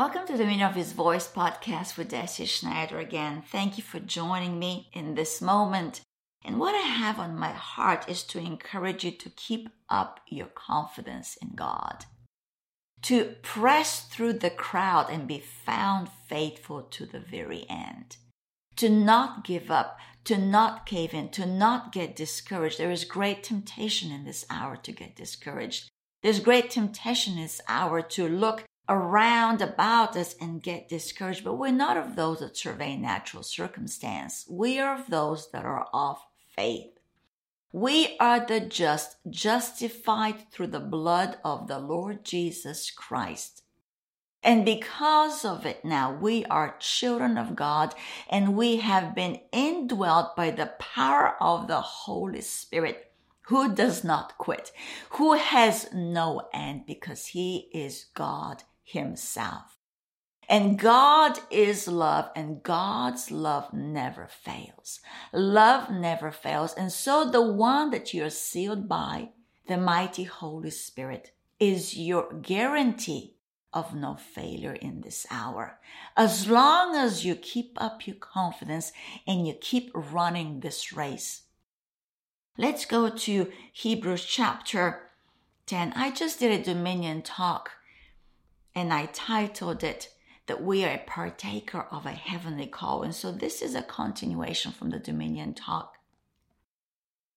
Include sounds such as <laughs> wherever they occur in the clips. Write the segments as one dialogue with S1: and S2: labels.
S1: Welcome to the Dominion of His Voice podcast with Deci Schneider again. Thank you for joining me in this moment. And what I have on my heart is to encourage you to keep up your confidence in God, to press through the crowd and be found faithful to the very end, to not give up, to not cave in, to not get discouraged. There is great temptation in this hour to get discouraged. There's great temptation in this hour to look around about us and get discouraged, but we're not of those that survey natural circumstance. We are of those that are of faith. We are the just, justified through the blood of the Lord Jesus Christ. And because of it now, we are children of God and we have been indwelt by the power of the Holy Spirit who does not quit, who has no end because he is God himself. And God is love and God's love never fails. Love never fails. And so the one that you're sealed by, the mighty Holy Spirit, is your guarantee of no failure in this hour. As long as you keep up your confidence and you keep running this race. Let's go to Hebrews chapter 10. I just did a dominion talk and I titled it that we are a partaker of a heavenly call. And so this is a continuation from the Dominion talk.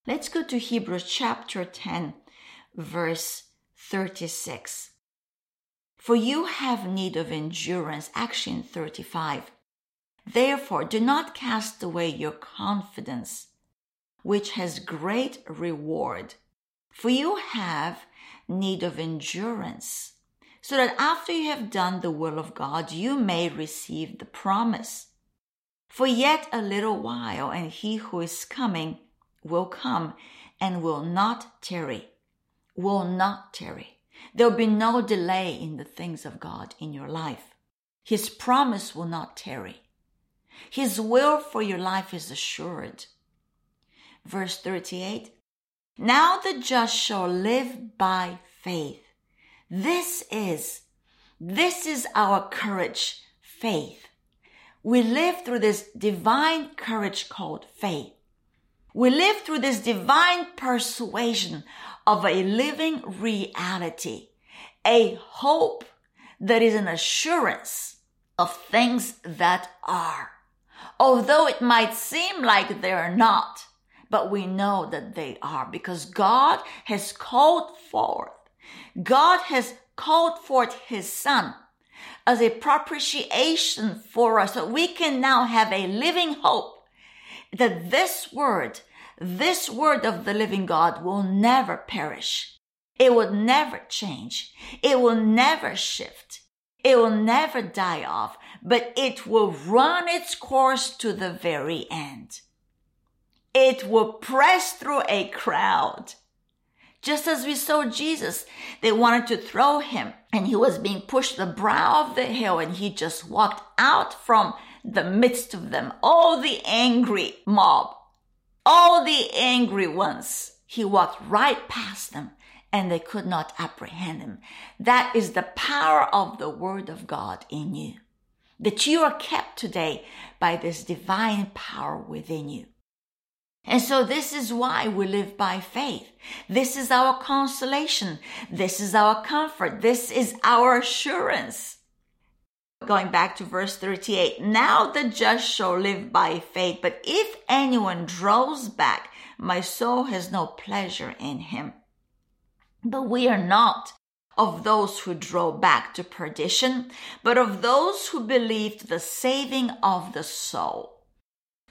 S1: Let's go to Hebrews chapter 10, verse 36. For you have need of endurance, action 35. Therefore, do not cast away your confidence, which has great reward. For you have need of endurance so that after you have done the will of God, you may receive the promise. For yet a little while, and he who is coming will come and will not tarry, will not tarry. There will be no delay in the things of God in your life. His promise will not tarry. His will for your life is assured. Verse 38 Now the just shall live by faith. This is, this is our courage, faith. We live through this divine courage called faith. We live through this divine persuasion of a living reality, a hope that is an assurance of things that are. Although it might seem like they're not, but we know that they are because God has called forth God has called forth his son as a propitiation for us so we can now have a living hope that this word, this word of the living God will never perish. It will never change. It will never shift. It will never die off, but it will run its course to the very end. It will press through a crowd just as we saw Jesus, they wanted to throw him and he was being pushed the brow of the hill and he just walked out from the midst of them. All the angry mob, all the angry ones. He walked right past them and they could not apprehend him. That is the power of the word of God in you. That you are kept today by this divine power within you. And so this is why we live by faith. This is our consolation. This is our comfort. This is our assurance. Going back to verse 38. Now the just shall live by faith, but if anyone draws back, my soul has no pleasure in him. But we are not of those who draw back to perdition, but of those who believe to the saving of the soul.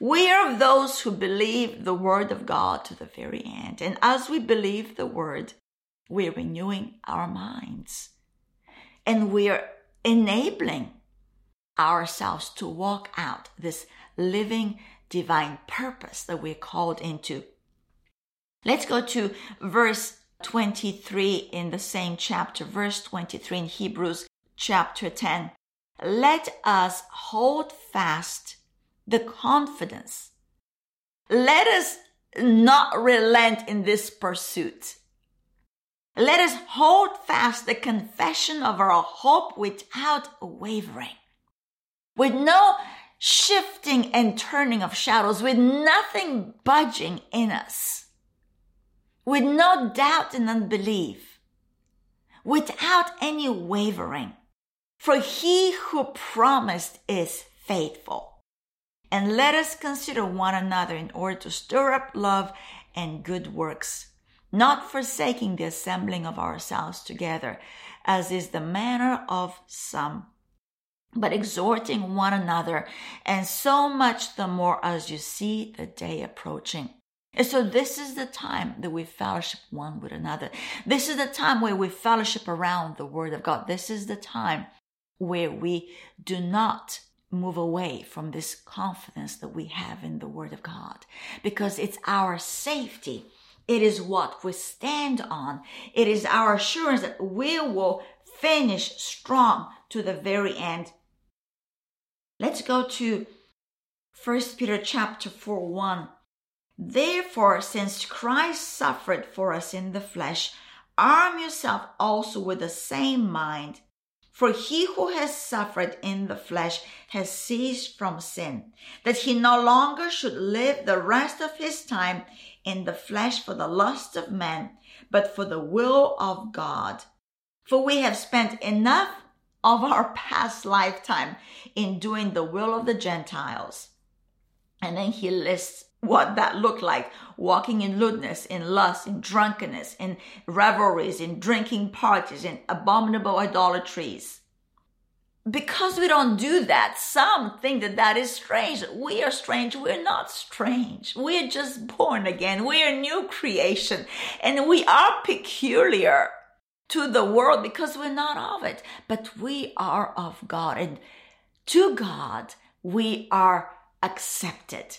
S1: We are of those who believe the word of God to the very end. And as we believe the word, we're renewing our minds and we're enabling ourselves to walk out this living divine purpose that we're called into. Let's go to verse 23 in the same chapter, verse 23 in Hebrews chapter 10. Let us hold fast the confidence. Let us not relent in this pursuit. Let us hold fast the confession of our hope without wavering, with no shifting and turning of shadows, with nothing budging in us, with no doubt and unbelief, without any wavering. For he who promised is faithful. And let us consider one another in order to stir up love and good works not forsaking the assembling of ourselves together, as is the manner of some, but exhorting one another, and so much the more as you see the day approaching. And so this is the time that we fellowship one with another. This is the time where we fellowship around the word of God. This is the time where we do not move away from this confidence that we have in the word of God because it's our safety it is what we stand on. It is our assurance that we will finish strong to the very end. Let's go to 1 Peter chapter 4 1. Therefore, since Christ suffered for us in the flesh, arm yourself also with the same mind. For he who has suffered in the flesh has ceased from sin, that he no longer should live the rest of his time in the flesh for the lust of men, but for the will of God. For we have spent enough of our <laughs> past lifetime in doing the will of the Gentiles. And then he lists what that looked like walking in lewdness, in lust, in drunkenness, in revelries, in drinking parties, in abominable idolatries because we don't do that, some think that that is strange. We are strange. We're not strange. We're just born again. We are new creation and we are peculiar to the world because we're not of it, but we are of God and to God we are accepted.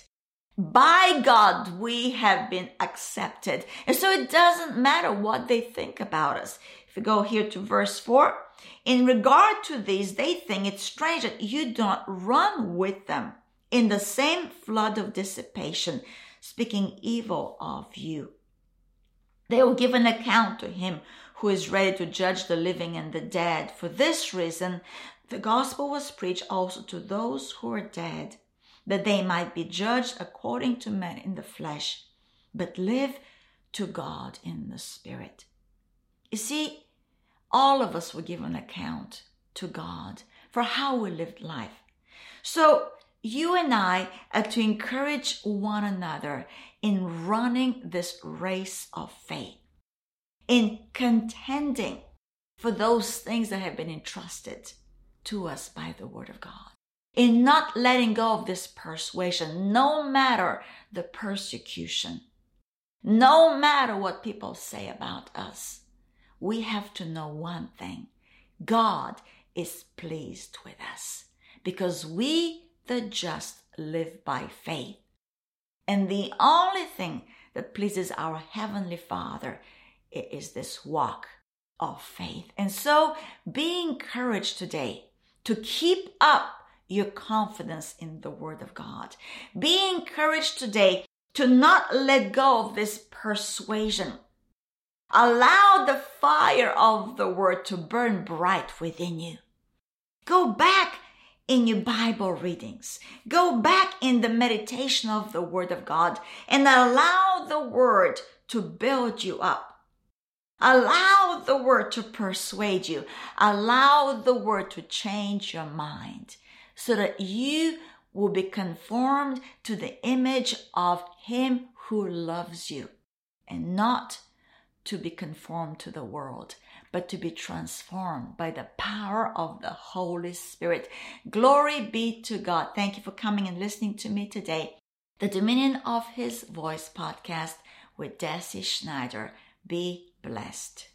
S1: By God, we have been accepted. And so it doesn't matter what they think about us. If we go here to verse 4, in regard to these, they think it's strange that you don't run with them in the same flood of dissipation, speaking evil of you. They will give an account to him who is ready to judge the living and the dead. For this reason, the gospel was preached also to those who are dead, that they might be judged according to men in the flesh, but live to God in the spirit. You see, all of us will give an account to God for how we lived life. So you and I are to encourage one another in running this race of faith, in contending for those things that have been entrusted to us by the Word of God, in not letting go of this persuasion, no matter the persecution, no matter what people say about us we have to know one thing God is pleased with us because we, the just, live by faith. And the only thing that pleases our Heavenly Father is this walk of faith. And so be encouraged today to keep up your confidence in the Word of God. Be encouraged today to not let go of this persuasion Allow the fire of the word to burn bright within you. Go back in your Bible readings. Go back in the meditation of the Word of God and allow the Word to build you up. Allow the Word to persuade you. Allow the Word to change your mind so that you will be conformed to the image of Him who loves you and not to be conformed to the world, but to be transformed by the power of the Holy Spirit. Glory be to God. Thank you for coming and listening to me today. The Dominion of His Voice podcast with Deci Schneider. Be blessed.